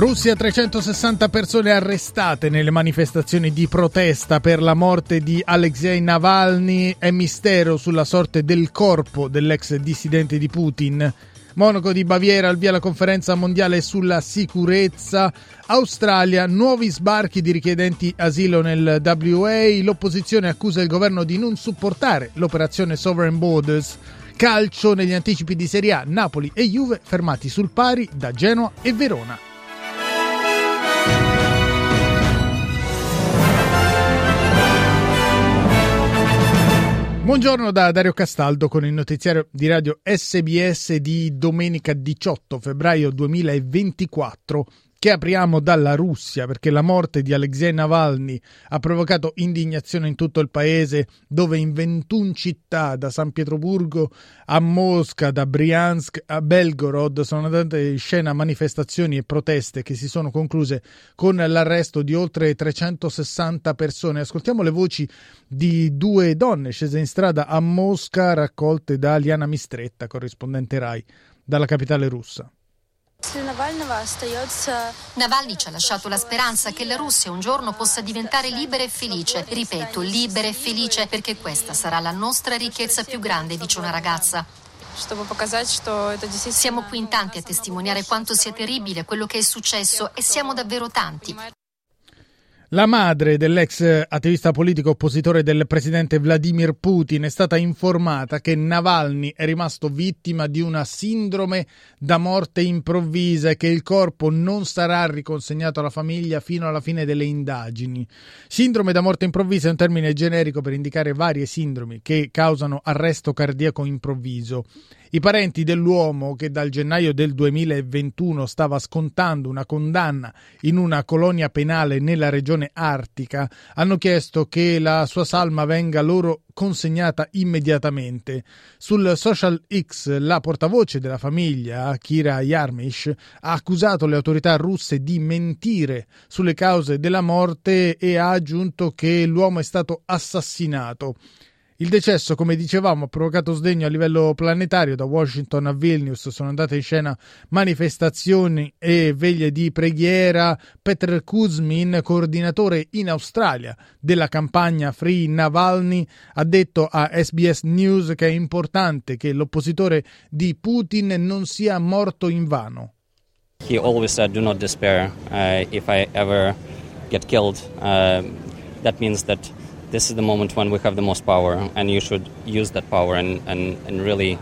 Russia 360 persone arrestate nelle manifestazioni di protesta per la morte di Alexei Navalny è mistero sulla sorte del corpo dell'ex dissidente di Putin. Monaco di Baviera al via la conferenza mondiale sulla sicurezza. Australia, nuovi sbarchi di richiedenti asilo nel WA. L'opposizione accusa il governo di non supportare l'operazione Sovereign Borders. Calcio negli anticipi di Serie A, Napoli e Juve fermati sul pari da Genoa e Verona. Buongiorno da Dario Castaldo con il notiziario di radio SBS di domenica 18 febbraio 2024 che apriamo dalla Russia perché la morte di Alexei Navalny ha provocato indignazione in tutto il paese dove in 21 città da San Pietroburgo a Mosca, da Briansk a Belgorod sono andate in scena manifestazioni e proteste che si sono concluse con l'arresto di oltre 360 persone. Ascoltiamo le voci di due donne scese in strada a Mosca raccolte da Liana Mistretta, corrispondente RAI dalla capitale russa. Navalny ci ha lasciato la speranza che la Russia un giorno possa diventare libera e felice. Ripeto, libera e felice perché questa sarà la nostra ricchezza più grande, dice una ragazza. Siamo qui in tanti a testimoniare quanto sia terribile quello che è successo e siamo davvero tanti. La madre dell'ex attivista politico oppositore del presidente Vladimir Putin è stata informata che Navalny è rimasto vittima di una sindrome da morte improvvisa e che il corpo non sarà riconsegnato alla famiglia fino alla fine delle indagini. Sindrome da morte improvvisa è un termine generico per indicare varie sindromi che causano arresto cardiaco improvviso. I parenti dell'uomo che dal gennaio del 2021 stava scontando una condanna in una colonia penale nella regione artica hanno chiesto che la sua salma venga loro consegnata immediatamente. Sul social X la portavoce della famiglia, Kira Yarmish, ha accusato le autorità russe di mentire sulle cause della morte e ha aggiunto che l'uomo è stato assassinato. Il decesso, come dicevamo, ha provocato sdegno a livello planetario. Da Washington a Vilnius sono andate in scena manifestazioni e veglie di preghiera. Petr Kuzmin, coordinatore in Australia della campagna Free Navalny, ha detto a SBS News che è importante che l'oppositore di Putin non sia morto in vano. He always said, "Do not despair. Uh, if I ever get killed, uh, that means that." This is the moment when we have the most power, and you should use that power and, and, and really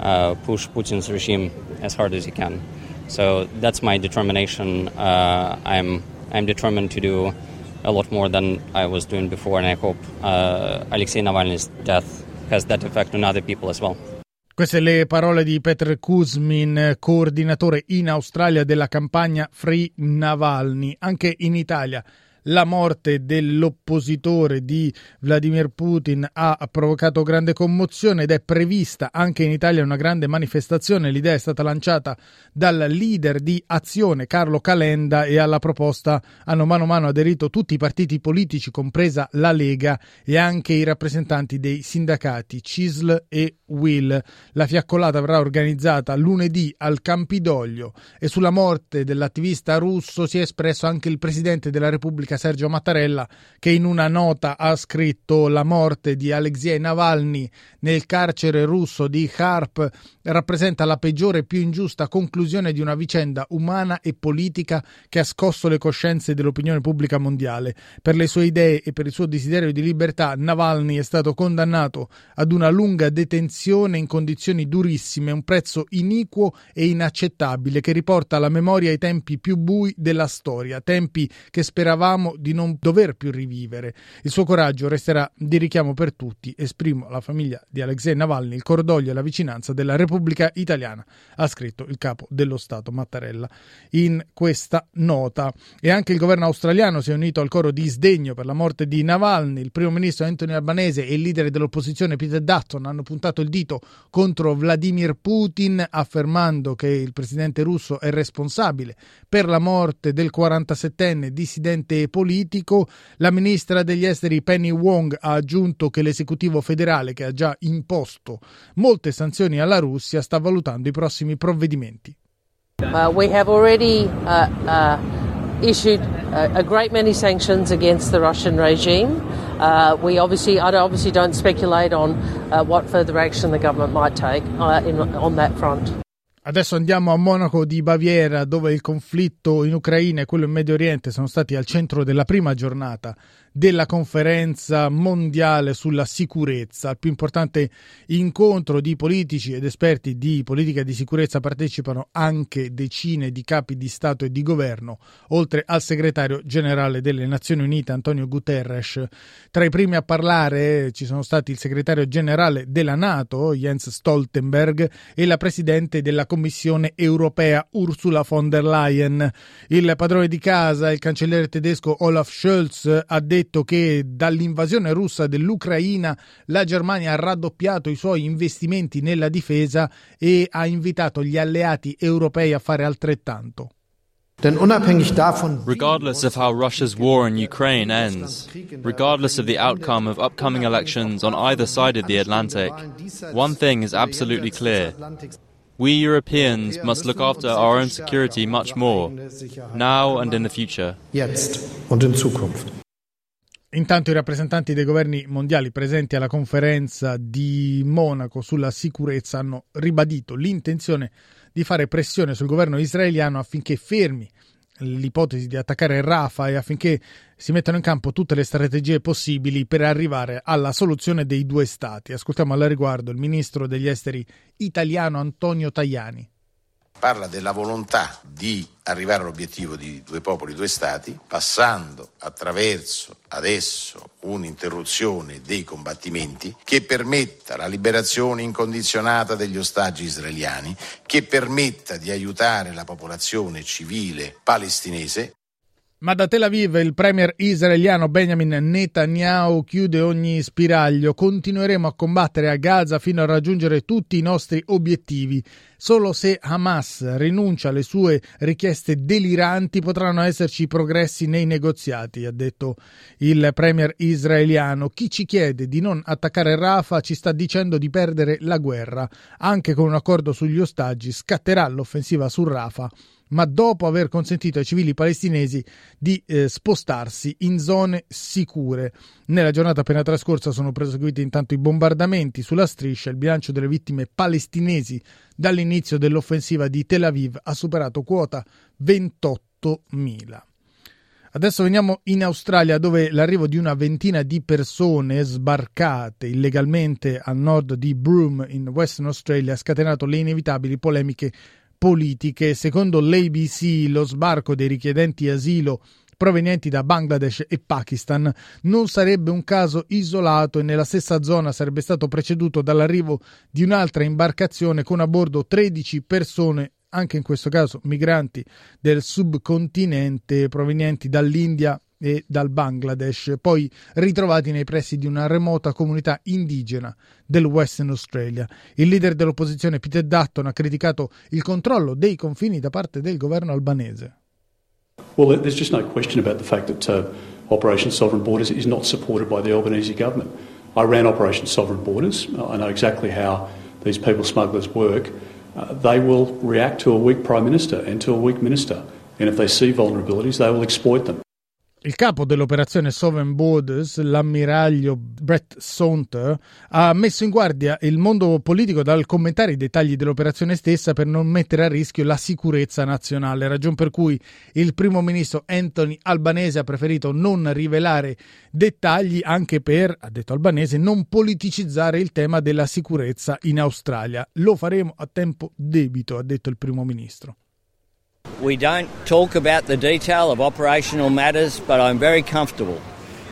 uh, push Putin's regime as hard as you can. So that's my determination. Uh, I'm, I'm determined to do a lot more than I was doing before, and I hope uh, Alexei Navalny's death has that effect on other people as well. Queste le parole di Petr Kuzmin, coordinatore in Australia della campagna Free Navalny. Anche in Italia la morte dell'oppositore di Vladimir Putin ha provocato grande commozione ed è prevista anche in Italia una grande manifestazione. L'idea è stata lanciata dal leader di Azione Carlo Calenda e alla proposta hanno mano a mano aderito tutti i partiti politici, compresa la Lega e anche i rappresentanti dei sindacati CISL e WIL. La fiaccolata verrà organizzata lunedì al Campidoglio e sulla morte dell'attivista russo si è espresso anche il presidente della Repubblica Repubblica Sergio Mattarella che in una nota ha scritto la morte di Alexei Navalny nel carcere russo di Kharp rappresenta la peggiore e più ingiusta conclusione di una vicenda umana e politica che ha scosso le coscienze dell'opinione pubblica mondiale. Per le sue idee e per il suo desiderio di libertà, Navalny è stato condannato ad una lunga detenzione in condizioni durissime, un prezzo iniquo e inaccettabile che riporta alla memoria i tempi più bui della storia, tempi che speravamo speriamo di non dover più rivivere. Il suo coraggio resterà di richiamo per tutti. Esprimo alla famiglia di Alexei Navalny il cordoglio e la vicinanza della Repubblica Italiana, ha scritto il capo dello Stato Mattarella in questa nota. E anche il governo australiano si è unito al coro di sdegno per la morte di Navalny. Il primo ministro Anthony Albanese e il leader dell'opposizione Peter Dutton hanno puntato il dito contro Vladimir Putin, affermando che il presidente russo è responsabile per la morte del 47enne dissidente politico. La ministra degli esteri Penny Wong ha aggiunto che l'esecutivo federale, che ha già imposto molte sanzioni alla Russia, sta valutando i prossimi provvedimenti. Uh, we have already uh, uh, issued a, great many sanctions against the Russian regime. Uh, we obviously, I obviously don't speculate on uh, what further action the government might take uh, in, on that front. Adesso andiamo a Monaco di Baviera, dove il conflitto in Ucraina e quello in Medio Oriente sono stati al centro della prima giornata della conferenza mondiale sulla sicurezza. Al più importante incontro di politici ed esperti di politica di sicurezza partecipano anche decine di capi di Stato e di governo, oltre al segretario generale delle Nazioni Unite Antonio Guterres. Tra i primi a parlare ci sono stati il segretario generale della Nato Jens Stoltenberg e la presidente della Commissione europea Ursula von der Leyen. Il padrone di casa, il cancelliere tedesco Olaf Scholz, ha detto detto che dall'invasione russa dell'Ucraina la Germania ha raddoppiato i suoi investimenti nella difesa e ha invitato gli alleati europei a fare altrettanto. Regardless of how Russia's war in Ukraine ends, regardless of the outcome of upcoming elections on either side of the Atlantic, one thing is absolutely clear. We Europeans must look after our own security much more, now and in the future. Intanto i rappresentanti dei governi mondiali presenti alla conferenza di Monaco sulla sicurezza hanno ribadito l'intenzione di fare pressione sul governo israeliano affinché fermi l'ipotesi di attaccare Rafah e affinché si mettano in campo tutte le strategie possibili per arrivare alla soluzione dei due stati. Ascoltiamo al riguardo il ministro degli esteri italiano Antonio Tajani parla della volontà di arrivare all'obiettivo di due popoli, due stati, passando attraverso adesso un'interruzione dei combattimenti che permetta la liberazione incondizionata degli ostaggi israeliani, che permetta di aiutare la popolazione civile palestinese ma da Tel Aviv il premier israeliano Benjamin Netanyahu chiude ogni spiraglio. Continueremo a combattere a Gaza fino a raggiungere tutti i nostri obiettivi. Solo se Hamas rinuncia alle sue richieste deliranti potranno esserci progressi nei negoziati, ha detto il premier israeliano. Chi ci chiede di non attaccare Rafah ci sta dicendo di perdere la guerra. Anche con un accordo sugli ostaggi scatterà l'offensiva su Rafah ma dopo aver consentito ai civili palestinesi di eh, spostarsi in zone sicure. Nella giornata appena trascorsa sono proseguiti intanto i bombardamenti sulla striscia, il bilancio delle vittime palestinesi dall'inizio dell'offensiva di Tel Aviv ha superato quota 28.000. Adesso veniamo in Australia dove l'arrivo di una ventina di persone sbarcate illegalmente a nord di Broome in Western Australia ha scatenato le inevitabili polemiche politiche. Secondo l'ABC, lo sbarco dei richiedenti asilo provenienti da Bangladesh e Pakistan non sarebbe un caso isolato e nella stessa zona sarebbe stato preceduto dall'arrivo di un'altra imbarcazione con a bordo 13 persone anche in questo caso migranti del subcontinente provenienti dall'India e dal Bangladesh, poi ritrovati nei pressi di una remota comunità indigena del Western Australia. Il leader dell'opposizione Peter Dutton ha criticato il controllo dei confini da parte del governo albanese. Well, there's just no question about the fact that uh, Operation Sovereign Borders is not supported by the Albanese government. I ran Operation Sovereign Borders. I know exactly how these people smugglers work. Uh, they will react to a weak Prime Minister and to a weak Minister. And if they see vulnerabilities, they will exploit them. Il capo dell'operazione Sovereign Borders, l'ammiraglio Brett Saunter, ha messo in guardia il mondo politico dal commentare i dettagli dell'operazione stessa per non mettere a rischio la sicurezza nazionale, ragion per cui il primo ministro Anthony Albanese ha preferito non rivelare dettagli anche per, ha detto Albanese, non politicizzare il tema della sicurezza in Australia. Lo faremo a tempo debito, ha detto il primo ministro. We don't talk about the detail of operational matters, but I'm very comfortable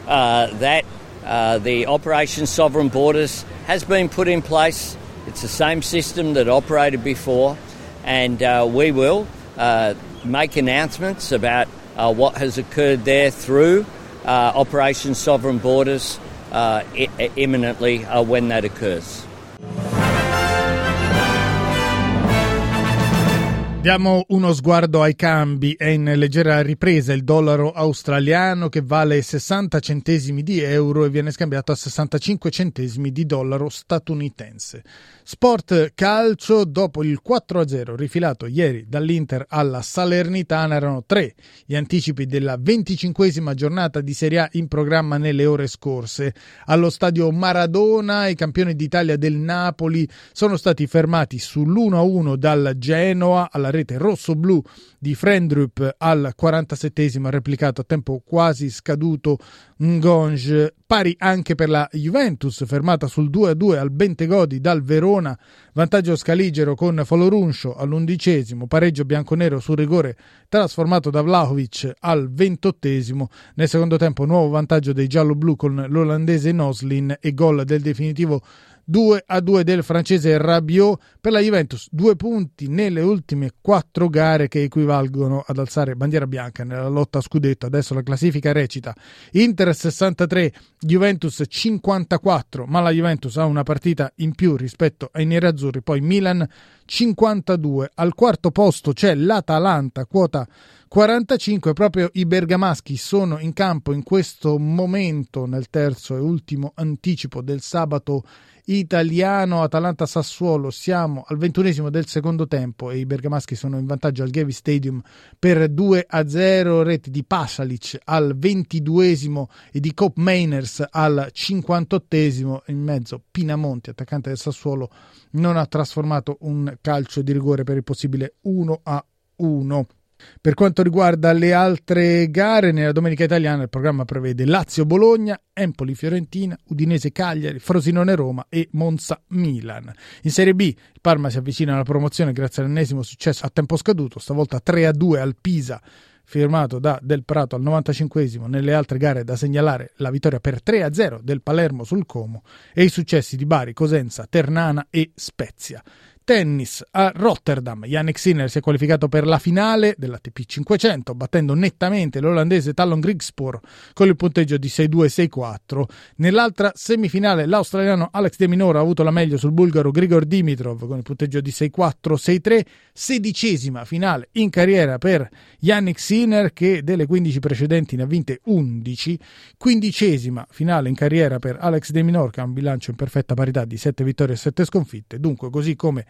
uh, that uh, the Operation Sovereign Borders has been put in place. It's the same system that operated before, and uh, we will uh, make announcements about uh, what has occurred there through uh, Operation Sovereign Borders I- imminently when that occurs. Diamo uno sguardo ai cambi. È in leggera ripresa il dollaro australiano che vale 60 centesimi di euro e viene scambiato a 65 centesimi di dollaro statunitense. Sport calcio, dopo il 4-0 rifilato ieri dall'Inter alla Salernitana, erano tre gli anticipi della 25esima giornata di Serie A in programma nelle ore scorse. Allo stadio Maradona i campioni d'Italia del Napoli sono stati fermati sull'1-1 dal Genoa alla rete rosso-blu di Frendrup al 47 replicato a tempo quasi scaduto Ngonge, pari anche per la Juventus fermata sul 2-2 al Bentegodi dal Verona, vantaggio scaligero con Foloruncio all'undicesimo, pareggio bianconero sul rigore trasformato da Vlahovic al ventottesimo, nel secondo tempo nuovo vantaggio dei giallo-blu con l'olandese Noslin e gol del definitivo 2 a 2 del francese Rabiot per la Juventus, due punti nelle ultime quattro gare che equivalgono ad alzare bandiera bianca nella lotta a scudetto. Adesso la classifica recita. Inter 63, Juventus 54, ma la Juventus ha una partita in più rispetto ai nerazzurri, poi Milan 52, al quarto posto c'è l'Atalanta, quota 45, proprio i bergamaschi sono in campo in questo momento nel terzo e ultimo anticipo del sabato italiano Atalanta-Sassuolo. Siamo al ventunesimo del secondo tempo e i bergamaschi sono in vantaggio al Gavi Stadium per 2 a 0. Reti di Pasalic al ventiduesimo e di Cop Mainers al cinquantottesimo. In mezzo Pinamonti, attaccante del Sassuolo, non ha trasformato un calcio di rigore per il possibile 1 a 1. Per quanto riguarda le altre gare, nella domenica italiana il programma prevede Lazio-Bologna, Empoli-Fiorentina, Udinese-Cagliari, Frosinone-Roma e Monza-Milan. In Serie B il Parma si avvicina alla promozione grazie all'ennesimo successo a tempo scaduto, stavolta 3-2 al Pisa firmato da Del Prato al 95 nelle altre gare da segnalare la vittoria per 3-0 del Palermo sul Como e i successi di Bari, Cosenza, Ternana e Spezia. Tennis a Rotterdam. Yannick Sinner si è qualificato per la finale dell'ATP 500, battendo nettamente l'olandese Talon Grigspor con il punteggio di 6-2-6-4. Nell'altra semifinale l'australiano Alex De Minor ha avuto la meglio sul bulgaro Grigor Dimitrov con il punteggio di 6-4-6-3. Sedicesima finale in carriera per Yannick Sinner che delle 15 precedenti ne ha vinte 11. Quindicesima finale in carriera per Alex De Minor che ha un bilancio in perfetta parità di 7 vittorie e 7 sconfitte. Dunque, così come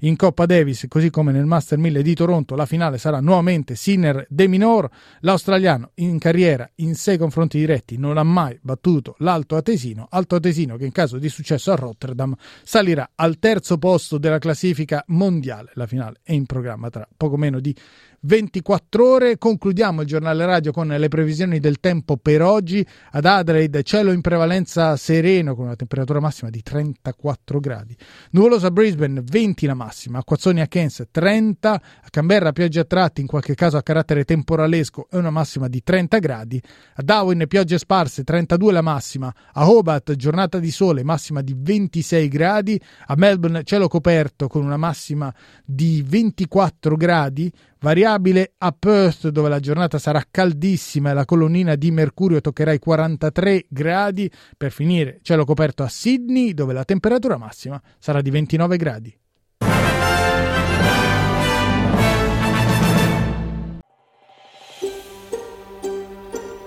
in Coppa Davis, così come nel Master 1000 di Toronto, la finale sarà nuovamente Sinner De Minor. L'australiano in carriera in sei confronti diretti non ha mai battuto l'Alto Atesino, Alto Atesino che in caso di successo a Rotterdam salirà al terzo posto della classifica mondiale. La finale è in programma tra poco meno di 24 ore. Concludiamo il giornale radio con le previsioni del tempo per oggi. Ad Adelaide cielo in prevalenza sereno con una temperatura massima di 34 gradi. Nuvolosa Brisbane 20 la massima, Acquazzoni a Cairns 30, a Canberra piogge a tratti in qualche caso a carattere temporalesco e una massima di 30 gradi. A Darwin piogge sparse 32 la massima, a Hobart giornata di sole massima di 26 gradi, a Melbourne cielo coperto con una massima di 24 gradi. Variabile a Perth dove la giornata sarà caldissima e la colonnina di mercurio toccherà i 43 gradi. Per finire cielo coperto a Sydney dove la temperatura massima sarà di 29 gradi.